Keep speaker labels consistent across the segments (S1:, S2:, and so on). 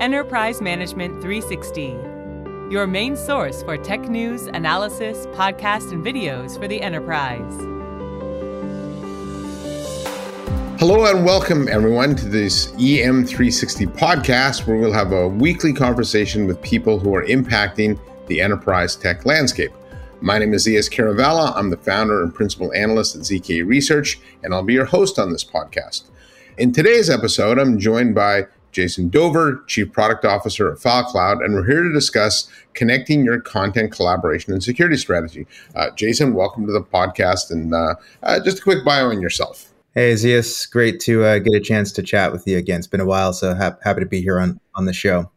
S1: Enterprise Management 360, your main source for tech news, analysis, podcasts, and videos for the enterprise.
S2: Hello and welcome everyone to this EM360 podcast where we'll have a weekly conversation with people who are impacting the enterprise tech landscape. My name is Zeus Kerravala. I'm the founder and principal analyst at ZK Research, and I'll be your host on this podcast. In today's episode, I'm joined by Jason Dover, Chief Product Officer at FileCloud, and we're here to discuss connecting your content collaboration and security strategy. Uh, Jason, welcome to the podcast, and uh, uh, just a quick bio on yourself.
S3: Hey, Zeus, great to uh, get a chance to chat with you again. It's been a while, so ha- happy to be here on, on the show.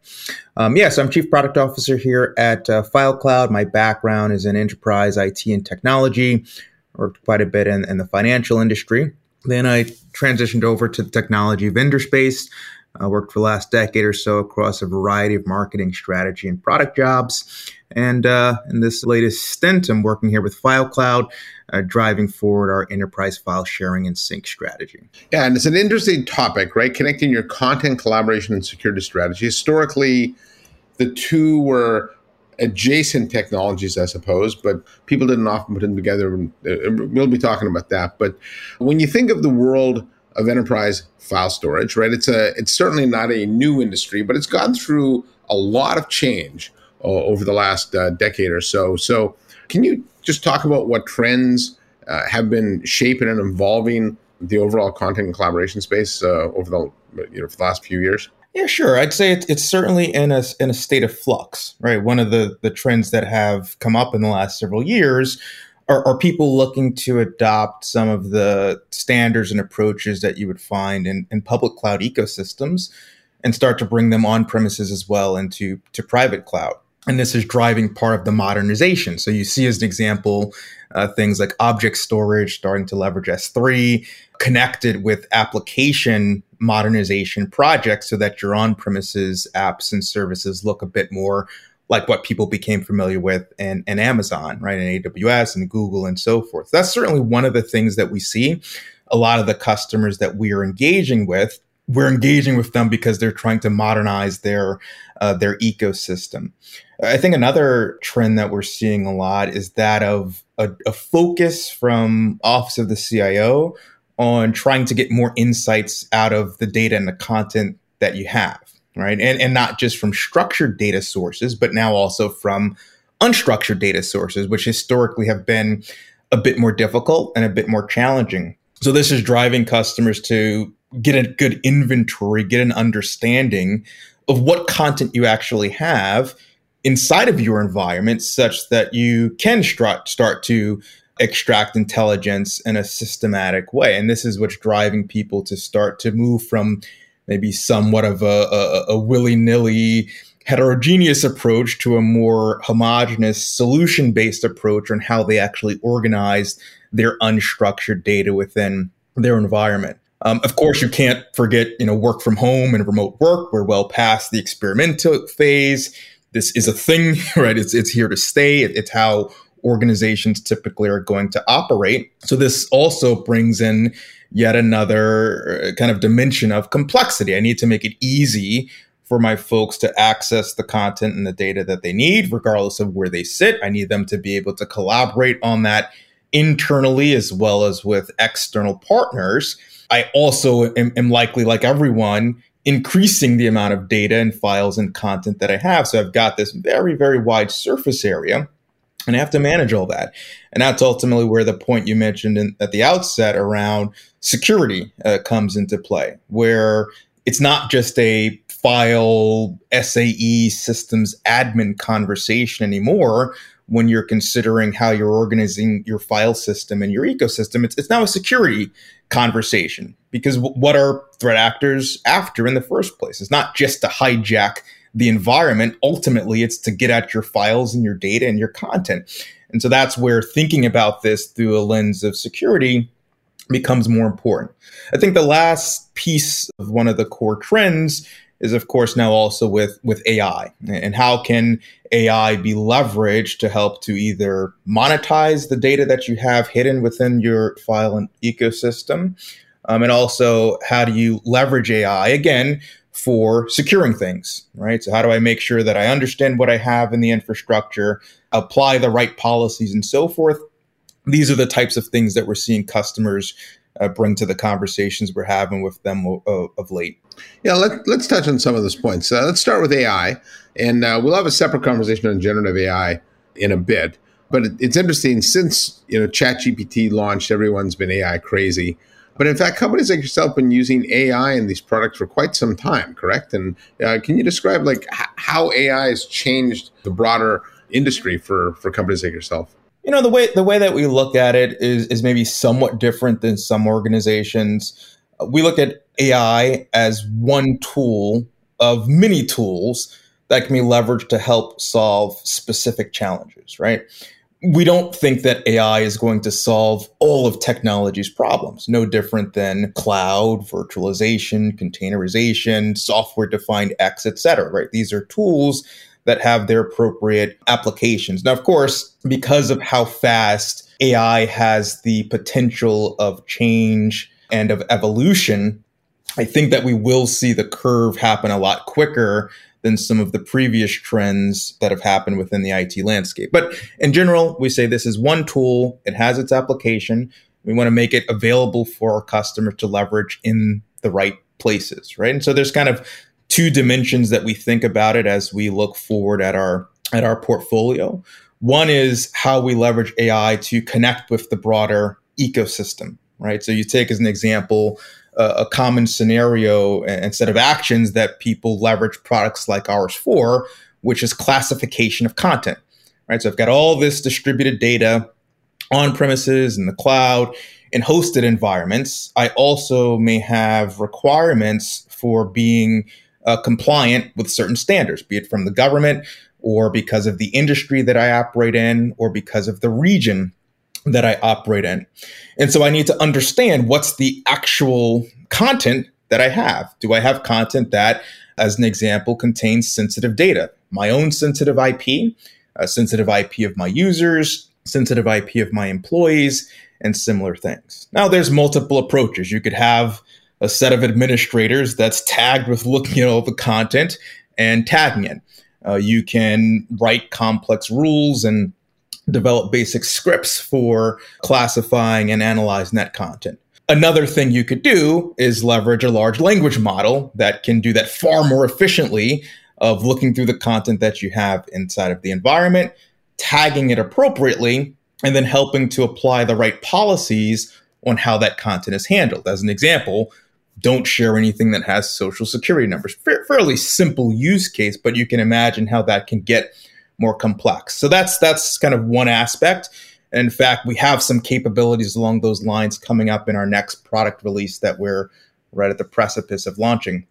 S3: Um, yeah, so I'm Chief Product Officer here at uh, FileCloud. My background is in enterprise IT and technology. Worked quite a bit in, in the financial industry. Then I transitioned over to the technology vendor space. I worked for the last decade or so across a variety of marketing strategy and product jobs. And uh, in this latest stint, I'm working here with FileCloud, uh, driving forward our enterprise file sharing and sync strategy.
S2: Yeah, and it's an interesting topic, right? Connecting your content collaboration and security strategy. Historically, the two were adjacent technologies, I suppose, but people didn't often put them together. Uh, we'll be talking about that. But when you think of the world of enterprise file storage, right? It's a it's certainly not a new industry, but it's gone through a lot of change uh, over the last uh, decade or so. So, can you just talk about what trends uh, have been shaping and evolving the overall content and collaboration space uh, over the you know for the last few years?
S3: Yeah, sure. I'd say it's, it's certainly in a in a state of flux, right? One of the the trends that have come up in the last several years are, are, people looking to adopt some of the standards and approaches that you would find in, in public cloud ecosystems and start to bring them on premises as well into to private cloud? And this is driving part of the modernization. So you see, as an example, uh, things like object storage starting to leverage S3, connected with application modernization projects so that your on premises apps and services look a bit more like what people became familiar with in, in Amazon, right? In AWS and Google and so forth. That's certainly one of the things that we see. A lot of the customers that we are engaging with, we're engaging with them because they're trying to modernize their uh, their ecosystem. I think another trend that we're seeing a lot is that of a, a focus from Office of the CIO on trying to get more insights out of the data and the content that you have right? And, and not just from structured data sources, but now also from unstructured data sources, which historically have been a bit more difficult and a bit more challenging. So this is driving customers to get a good inventory, get an understanding of what content you actually have inside of your environment such that you can start start to extract intelligence in a systematic way. And this is what's driving people to start to move from maybe somewhat of a, a, a willy nilly heterogeneous approach to a more homogenous solution based approach on how they actually organize their unstructured data within their environment. Um, of course, you can't forget, you know, work from home and remote work. We're well past the experimental phase. This is a thing, right? It's it's here to stay. It, it's how organizations typically are going to operate. So this also brings in yet another uh, kind of dimension of complexity. I need to make it easy for my folks to access the content and the data that they need, regardless of where they sit. I need them to be able to collaborate on that internally as well as with external partners. I also am, am likely, like everyone, increasing the amount of data and files and content that I have. So I've got this very, very wide surface area and I have to manage all that. And that's ultimately where the point you mentioned in, at the outset around security uh, comes into play, where it's not just a file SAE systems admin conversation anymore. When you're considering how you're organizing your file system and your ecosystem, it's, it's now a security conversation because w- what are threat actors after in the first place? It's not just to hijack the environment. Ultimately, it's to get at your files and your data and your content. And so that's where thinking about this through a lens of security becomes more important. I think the last piece of one of the core trends is of course now also with with AI and how can AI be leveraged to help to either monetize the data that you have hidden within your file and ecosystem um, and also how do you leverage AI again for securing things, right? So, how do I make sure that I understand what I have in the infrastructure, apply the right policies, and so forth? These are the types of things that we're seeing customers uh, bring to the conversations we're having with them of, of late.
S2: Yeah, let, us touch on some of those points. Uh, let's start with AI, and uh, we'll have a separate conversation on generative AI in a bit. But it, it's interesting since you know ChatGPT launched, everyone's been AI crazy. But in fact, companies like yourself have been using AI in these products for quite some time, correct? And uh, can you describe like h- how AI has changed the broader industry for for companies like yourself?
S3: You know, the way the way that we look at it is is maybe somewhat different than some organizations. We look at AI as one tool of many tools that can be leveraged to help solve specific challenges, right? We don't think that AI is going to solve all of technology's problems. No different than cloud, virtualization, containerization, software defined X, etc. Right? These are tools that have their appropriate applications. Now, of course, because of how fast AI has the potential of change and of evolution, I think that we will see the curve happen a lot quicker than some of the previous trends that have happened within the IT landscape. But in general, we say this is one tool, it has its application. We want to make it available for our customers to leverage in the right places, right? And so there's kind of two dimensions that we think about it as we look forward at our at our portfolio. One is how we leverage AI to connect with the broader ecosystem, right? So you take as an example a, common scenario and set of actions that people leverage products like ours for, which is classification of content. Right. So I've got all this distributed data on premises in the cloud in hosted environments. I also may have requirements for being uh, compliant with certain standards, be it from the government or because of the industry that I operate in or because of the region that I operate in. And so I need to understand what's the actual content that I have. Do I have content that, as an example, contains sensitive data, my own sensitive IP, a sensitive IP of my users, sensitive IP of my employees, and similar things. Now, there's multiple approaches. You could have a set of administrators that's tagged with looking at all the content and tagging it. Uh, you can write complex rules and develop basic scripts for classifying and analyzing that content. Another thing you could do is leverage a large language model that can do that far more efficiently of looking through the content that you have inside of the environment, tagging it appropriately, and then helping to apply the right policies on how that content is handled. As an example, don't share anything that has social security numbers. fairly simple use case, but you can imagine how that can get more complex. So that's that's kind of one aspect. in fact, we have some capabilities along those lines coming up in our next product release that we're right at the precipice of launching.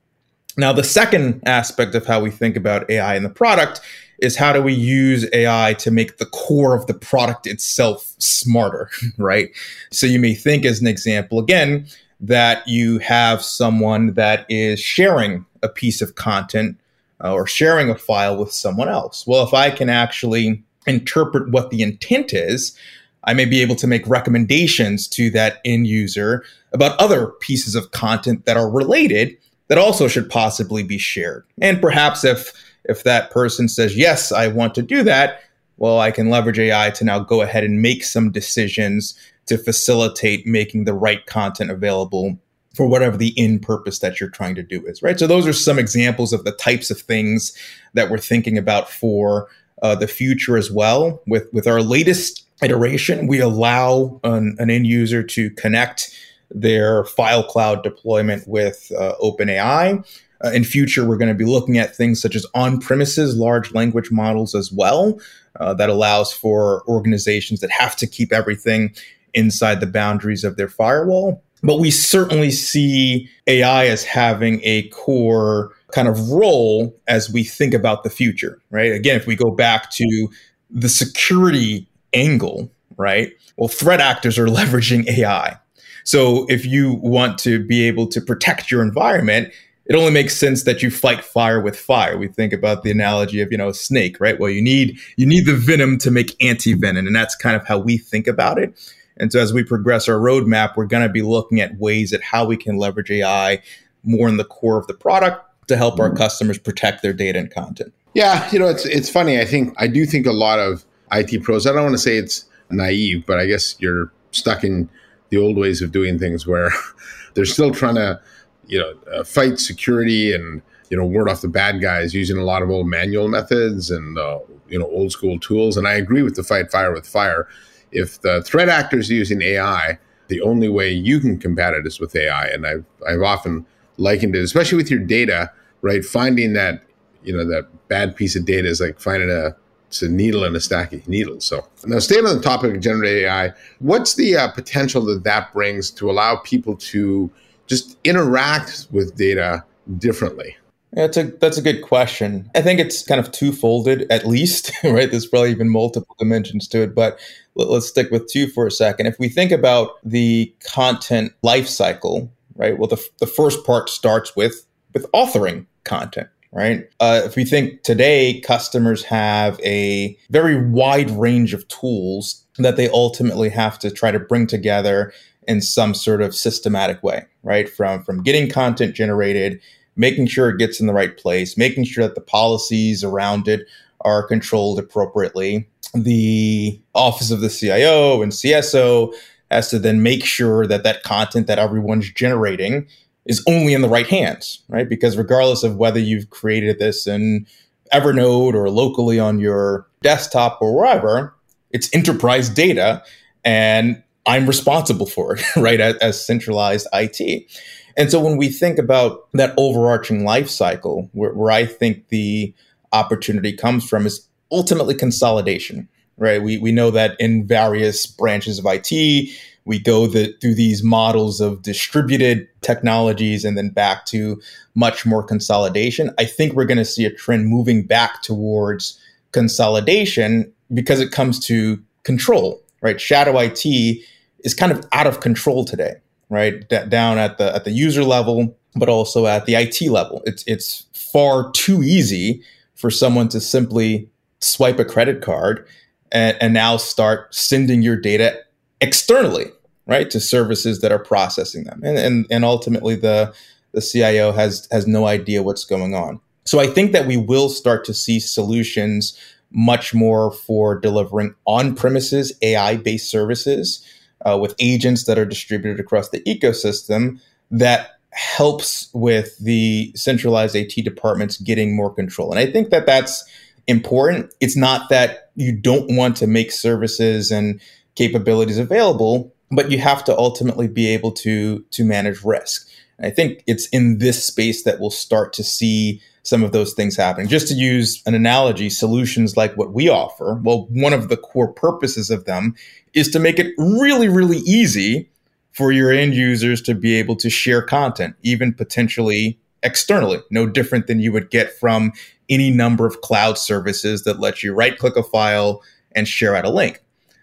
S3: Now, the second aspect of how we think about AI in the product is how do we use AI to make the core of the product itself smarter, right? So you may think, as an example, again, that you have someone that is sharing a piece of content uh, or sharing a file with someone else. Well, if I can actually interpret what the intent is, I may be able to make recommendations to that end user about other pieces of content that are related that also should possibly be shared. And perhaps if if that person says yes, I want to do that, well, I can leverage AI to now go ahead and make some decisions to facilitate making the right content available for whatever the end purpose that you're trying to do is, right? So those are some examples of the types of things that we're thinking about for uh, the future as well. With with our latest iteration, we allow an, an end user to connect their FileCloud deployment with uh, OpenAI. Uh, in future, we're going to be looking at things such as on-premises large language models as well. Uh, that allows for organizations that have to keep everything inside the boundaries of their firewall but we certainly see AI as having a core kind of role as we think about the future, right? Again, if we go back to the security angle, right? Well, threat actors are leveraging AI. So if you want to be able to protect your environment, it only makes sense that you fight fire with fire. We think about the analogy of, you know, a snake, right? Well, you need you need the venom to make anti-venom, and that's kind of how we think about it. And so as we progress our roadmap, we're going to be looking at ways at how we can leverage AI more in the core of the product to help our customers protect their data and content.
S2: Yeah, you know, it's it's funny. I think I do think a lot of IT pros. I don't want to say it's naive, but I guess you're stuck in the old ways of doing things where they're still trying to, you know, uh, fight security and you know ward off the bad guys using a lot of old manual methods and uh, you know old school tools. And I agree with the fight fire with fire. If the threat actors using AI, the only way you can combat it is with AI. And I've I've often likened it, especially with your data, right? Finding that you know that bad piece of data is like finding a it's a needle in a stack of needles. So now, staying on the topic of generative AI, what's the uh, potential that that brings to allow people to just interact with data differently?
S3: That's a that's a good question. I think it's kind of two-folded at least, right? There's probably even multiple dimensions to it, but let's stick with two for a second. If we think about the content lifecycle, right? Well, the, the first part starts with with authoring content, right? Uh, if we think today, customers have a very wide range of tools that they ultimately have to try to bring together in some sort of systematic way, right? From from getting content generated, making sure it gets in the right place, making sure that the policies around it are controlled appropriately. The office of the CIO and CSO has to then make sure that that content that everyone's generating is only in the right hands, right? Because regardless of whether you've created this in Evernote or locally on your desktop or wherever, it's enterprise data and I'm responsible for it, right? As, as, centralized IT. And so when we think about that overarching life cycle, where, where I think the opportunity comes from is ultimately consolidation, right? We, we know that in various branches of IT, we go the, through these models of distributed technologies and then back to much more consolidation. I think we're going to see a trend moving back towards consolidation because it comes to control, right? Shadow IT is kind of out of control today, right? D- down at the at the user level, but also at the IT level. It's it's far too easy for someone to simply swipe a credit card and, and now start sending your data externally, right, to services that are processing them. And and, and ultimately the the CIO has has no idea what's going on. So I think that we will start to see solutions much more for delivering on-premises AI-based services uh, with agents that are distributed across the ecosystem that helps with the centralized IT departments getting more control. And I think that that's important. It's not that you don't want to make services and capabilities available, but you have to ultimately be able to to manage risk. And I think it's in this space that we'll start to see some of those things happening. Just to use an analogy, solutions like what we offer, well, one of the core purposes of them is to make it really, really easy for your end users to be able to share content, even potentially externally, no different than you would get from any number of cloud services that let you right click a file and share out a link.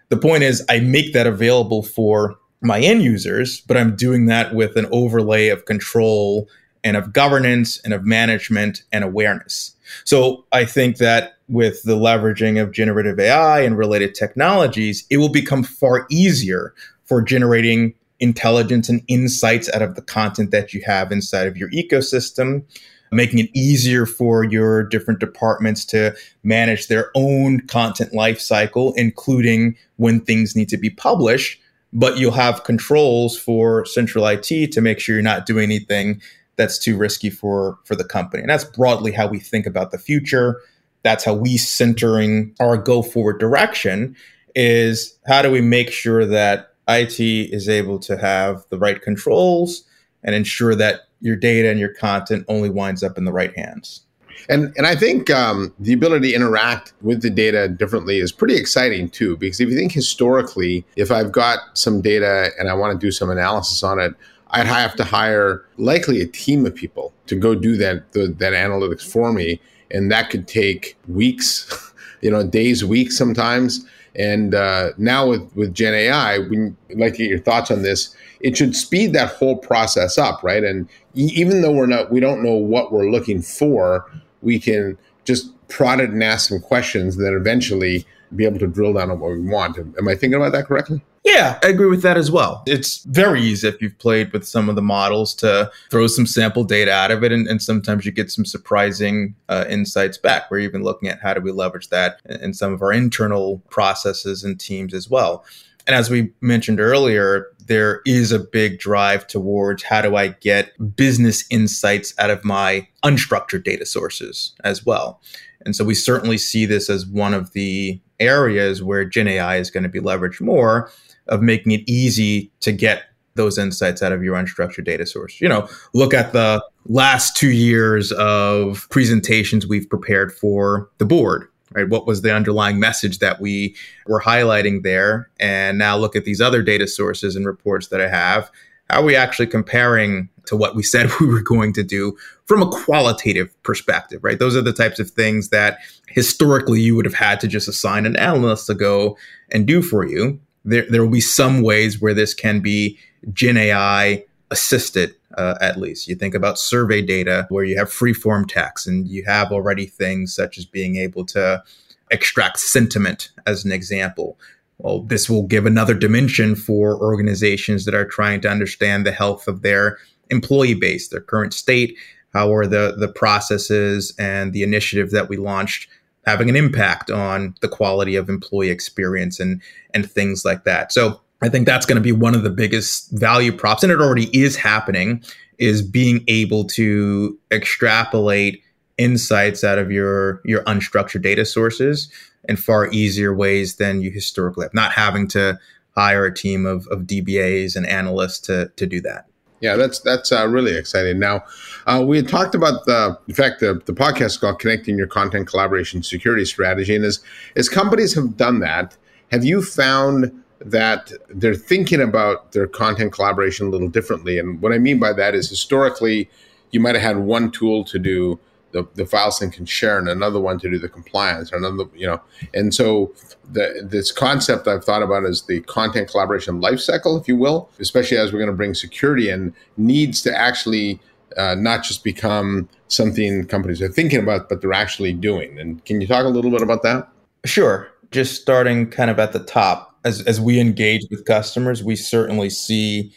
S3: The point is, I make that available for my end users, but I'm doing that with an overlay of control and of governance and of management and awareness. So I think that with the leveraging of generative AI and related technologies, it will become far easier for generating intelligence and insights out of the content that you have inside of your ecosystem making it easier for your different departments to manage their own content lifecycle, including when things need to be published. But you'll have controls for central IT to make sure you're not doing anything that's too risky for for the company. And that's broadly how we think about the future. That's how we centering our go forward direction is how do we make sure that IT is able to have the right controls and ensure that your data and your content only winds up in the right hands.
S2: And and I think um, the ability to interact with the data differently is pretty exciting too. Because if you think historically, if I've got some data and I want to do some analysis on it, I'd have to hire likely a team of people to go do that the, that analytics for me, and that could take weeks, you know, days, weeks sometimes. And uh, now with with Gen AI, we'd like to get your thoughts on this it should speed that whole process up, right? And even though we're not, we don't know what we're looking for, we can just prod it and ask some questions, and then eventually be able to drill down on what we want. Am I thinking about that correctly?
S3: Yeah, I agree with that as well. It's very easy if you've played with some of the models to throw some sample data out of it, and, and sometimes you get some surprising uh, insights back. We're even looking at how do we leverage that in some of our internal processes and teams as well. And as we mentioned earlier, there is a big drive towards how do I get business insights out of my unstructured data sources as well. And so we certainly see this as one of the areas where Gen AI is going to be leveraged more of making it easy to get those insights out of your unstructured data source. You know, look at the last two years of presentations we've prepared for the board, right? What was the underlying message that we were highlighting there? And now look at these other data sources and reports that I have. How are we actually comparing to what we said we were going to do from a qualitative perspective, right? Those are the types of things that historically you would have had to just assign an analyst to go and do for you. There, there will be some ways where this can be Gen AI assisted, uh, at least. You think about survey data where you have free form text and you have already things such as being able to extract sentiment, as an example. Well, this will give another dimension for organizations that are trying to understand the health of their employee base, their current state, how are the the processes and the initiative that we launched having an impact on the quality of employee experience and and things like that. So I think that's going to be one of the biggest value props, and it already is happening, is being able to extrapolate insights out of your your unstructured data sources in far easier ways than you historically have, not having to hire a team of, of DBAs and analysts to, to do that.
S2: Yeah, that's that's uh, really exciting. Now, uh, we had talked about the, in fact, the, the podcast is called "Connecting Your Content Collaboration Security Strategy," and as as companies have done that, have you found that they're thinking about their content collaboration a little differently? And what I mean by that is, historically, you might have had one tool to do the, the file sync and share and another one to do the compliance another you know. And so the, this concept i've thought about is the content collaboration lifecycle if you will especially as we're going to bring security in needs to actually uh, not just become something companies are thinking about but they're actually doing. And can you talk a little bit about that?
S3: Sure. Just starting kind of at the top as, as we engage with customers we certainly see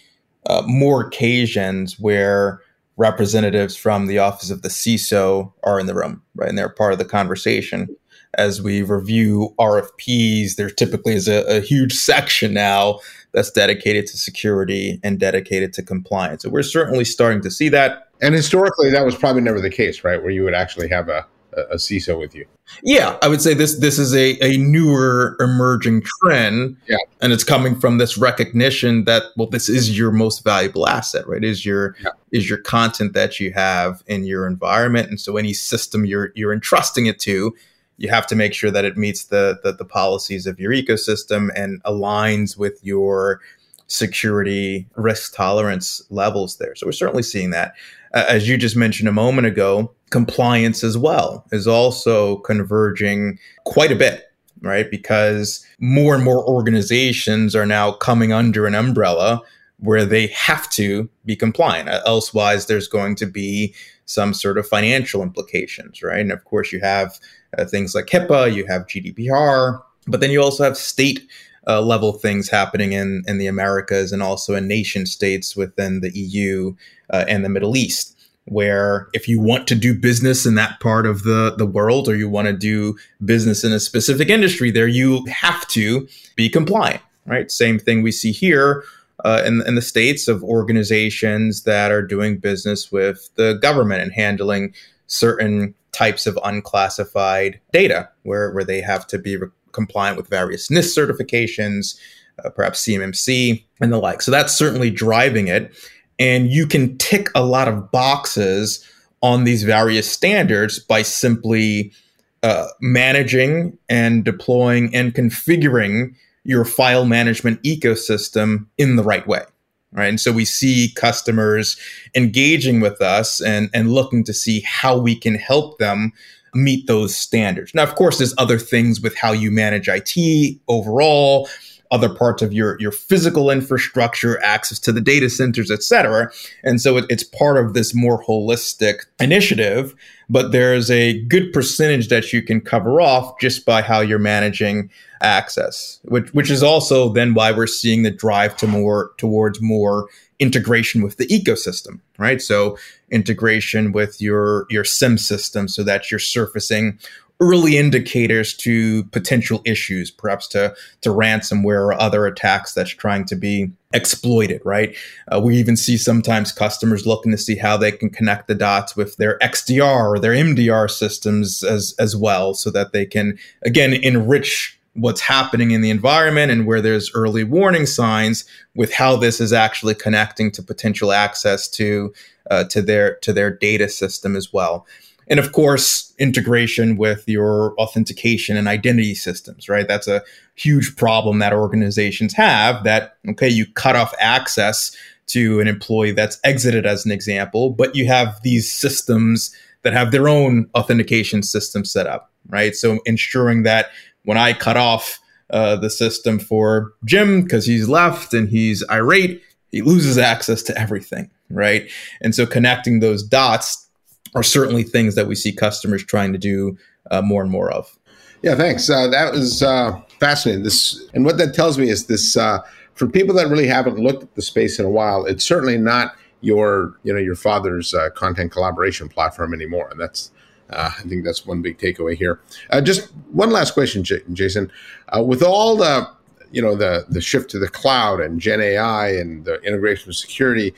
S3: uh, more occasions where representatives from the office of the CISO are in the room, right? And they're part of the conversation. As we review RFPs, there typically is a, a huge section now that's dedicated to security and dedicated to compliance. So we're certainly starting to see that.
S2: And historically, that was probably never the case, right? Where you would actually have a a CISO with you.
S3: Yeah, I would say this this is a, a newer emerging trend.
S2: Yeah.
S3: And it's coming from this recognition that well, this is your most valuable asset, right? Is your yeah. is your content that you have in your environment. And so any system you're you're entrusting it to, you have to make sure that it meets the the, the policies of your ecosystem and aligns with your security risk tolerance levels there. So we're certainly seeing that. Uh, as you just mentioned a moment ago, compliance as well is also converging quite a bit, right? Because more and more organizations are now coming under an umbrella where they have to be compliant. Elsewise, there's going to be some sort of financial implications, right? And of course, you have uh, things like HIPAA, you have GDPR, but then you also have state uh, level things happening in, in the Americas and also in nation states within the EU uh, and the Middle East where if you want to do business in that part of the, the world or you want to do business in a specific industry there, you have to be compliant, right? Same thing we see here uh, in, in the states of organizations that are doing business with the government and handling certain types of unclassified data where, where they have to be re- compliant with various NIST certifications, uh, perhaps CMMC and the like. So that's certainly driving it and you can tick a lot of boxes on these various standards by simply uh, managing and deploying and configuring your file management ecosystem in the right way right and so we see customers engaging with us and and looking to see how we can help them meet those standards now of course there's other things with how you manage IT overall other parts of your your physical infrastructure, access to the data centers, et cetera. And so it, it's part of this more holistic initiative. But there's a good percentage that you can cover off just by how you're managing access, which which is also then why we're seeing the drive to more towards more integration with the ecosystem, right? So integration with your your SIEM system so that you're surfacing early indicators to potential issues, perhaps to, to ransomware or other attacks that's trying to be exploited, right? Uh, we even see sometimes customers looking to see how they can connect the dots with their XDR or their MDR systems as, as well, so that they can, again, enrich what's happening in the environment and where there's early warning signs with how this is actually connecting to potential access to uh, to their to their data system as well. And of course integration with your authentication and identity systems right? That's a huge problem that organizations have that okay you cut off access to an employee that's exited as an example but you have these systems that have their own authentication system set up right? So ensuring that when i cut off uh, the system for jim because he's left and he's irate he loses access to everything right and so connecting those dots are certainly things that we see customers trying to do uh, more and more of.
S2: Yeah, thanks. Uh, that was uh, fascinating. This and what that tells me is this: uh, for people that really haven't looked at the space in a while, it's certainly not your you know your father's uh, content collaboration platform anymore, and that's. Uh, I think that's one big takeaway here. Uh, just one last question, Jason. Uh, with all the you know the the shift to the cloud and Gen AI and the integration of security,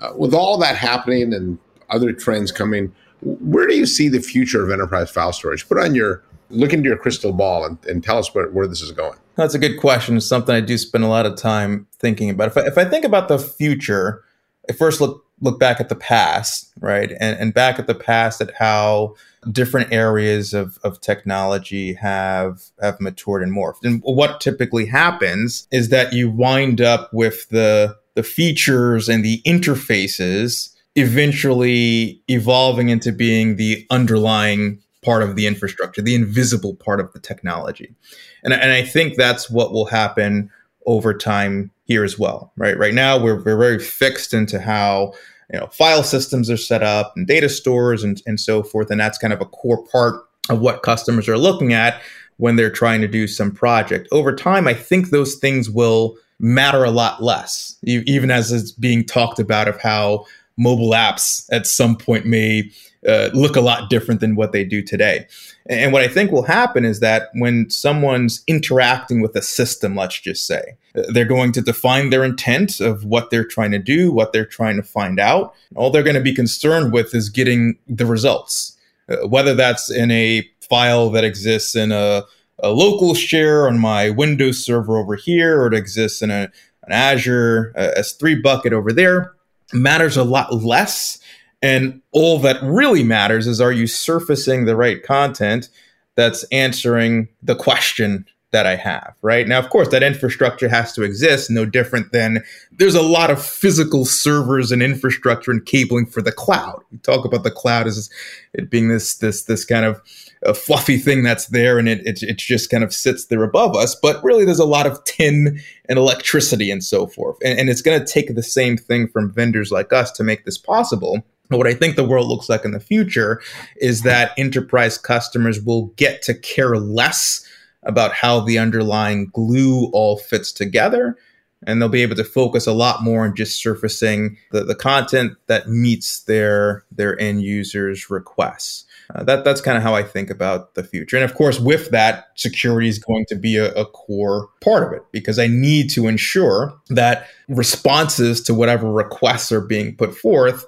S2: uh, with all that happening and other trends coming. Where do you see the future of enterprise file storage? Put on your look into your crystal ball and, and tell us where, where this is going.
S3: That's a good question. It's something I do spend a lot of time thinking about. If I, if I think about the future, I first look look back at the past, right? And, and back at the past at how different areas of, of technology have have matured and morphed. And what typically happens is that you wind up with the the features and the interfaces eventually evolving into being the underlying part of the infrastructure, the invisible part of the technology. And, and I think that's what will happen over time here as well, right? Right now, we're, we're very fixed into how you know file systems are set up and data stores and, and so forth. And that's kind of a core part of what customers are looking at when they're trying to do some project. Over time, I think those things will matter a lot less, even as it's being talked about of how mobile apps at some point may uh, look a lot different than what they do today. And what I think will happen is that when someone's interacting with a system, let's just say, they're going to define their intent of what they're trying to do, what they're trying to find out. All they're going to be concerned with is getting the results, uh, whether that's in a file that exists in a, a local share on my Windows server over here, or it exists in a, an Azure uh, S3 bucket over there matters a lot less. And all that really matters is are you surfacing the right content that's answering the question that I have, right? Now, of course, that infrastructure has to exist, no different than there's a lot of physical servers and infrastructure and cabling for the cloud. We talk about the cloud as it being this this this kind of a fluffy thing that's there and it, it, it just kind of sits there above us. But really, there's a lot of tin and electricity and so forth. And, and it's going to take the same thing from vendors like us to make this possible. What I think the world looks like in the future is that enterprise customers will get to care less about how the underlying glue all fits together. And they'll be able to focus a lot more on just surfacing the, the content that meets their their end users' requests. Uh, that that's kind of how I think about the future. And of course, with that, security is going to be a, a, core part of it because I need to ensure that responses to whatever requests are being put forth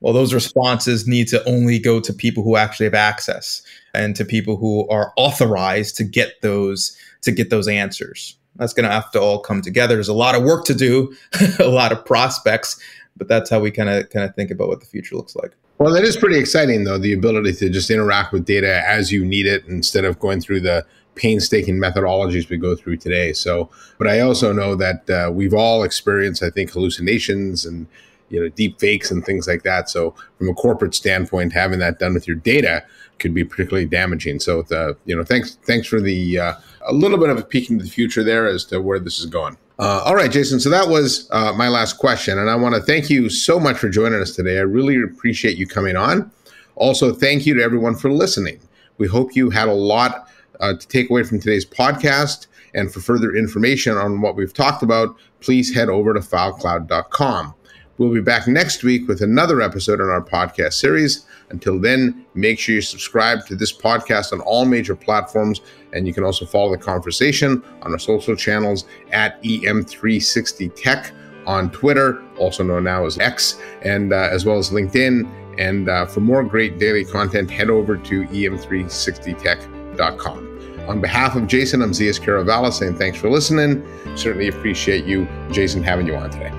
S3: well, those responses need to only go to people who actually have access and to people who are authorized to get those to get those answers. That's going to have to all come together. There's a lot of work to do, a lot of prospects, but that's how we kind of kind of think about what the future looks like.
S2: Well, that is pretty exciting, though, the ability to just interact with data as you need it instead of going through the painstaking methodologies we go through today. So, but I also know that uh, we've all experienced, I think, hallucinations and you know deep fakes and things like that. So from a corporate standpoint, having that done with your data could be particularly damaging. So the you know thanks thanks for the uh, a little bit of a peek into the future there as to where this is going. Uh, all right, Jason. So that was uh, my last question, and I want to thank you so much for joining us today. I really appreciate you coming on. Also, thank you to everyone for listening. We hope you had a lot uh, to take away from today's podcast. And for further information on what we've talked about, please head over to filecloud.com. We'll be back next week with another episode in our podcast series. Until then, make sure you subscribe to this podcast on all major platforms. And you can also follow the conversation on our social channels at EM360Tech on Twitter, also known now as X, and uh, as well as LinkedIn. And uh, for more great daily content, head over to em360tech.com. On behalf of Jason, I'm Zeus Kerravala saying thanks for listening. Certainly appreciate you, Jason, having you on today.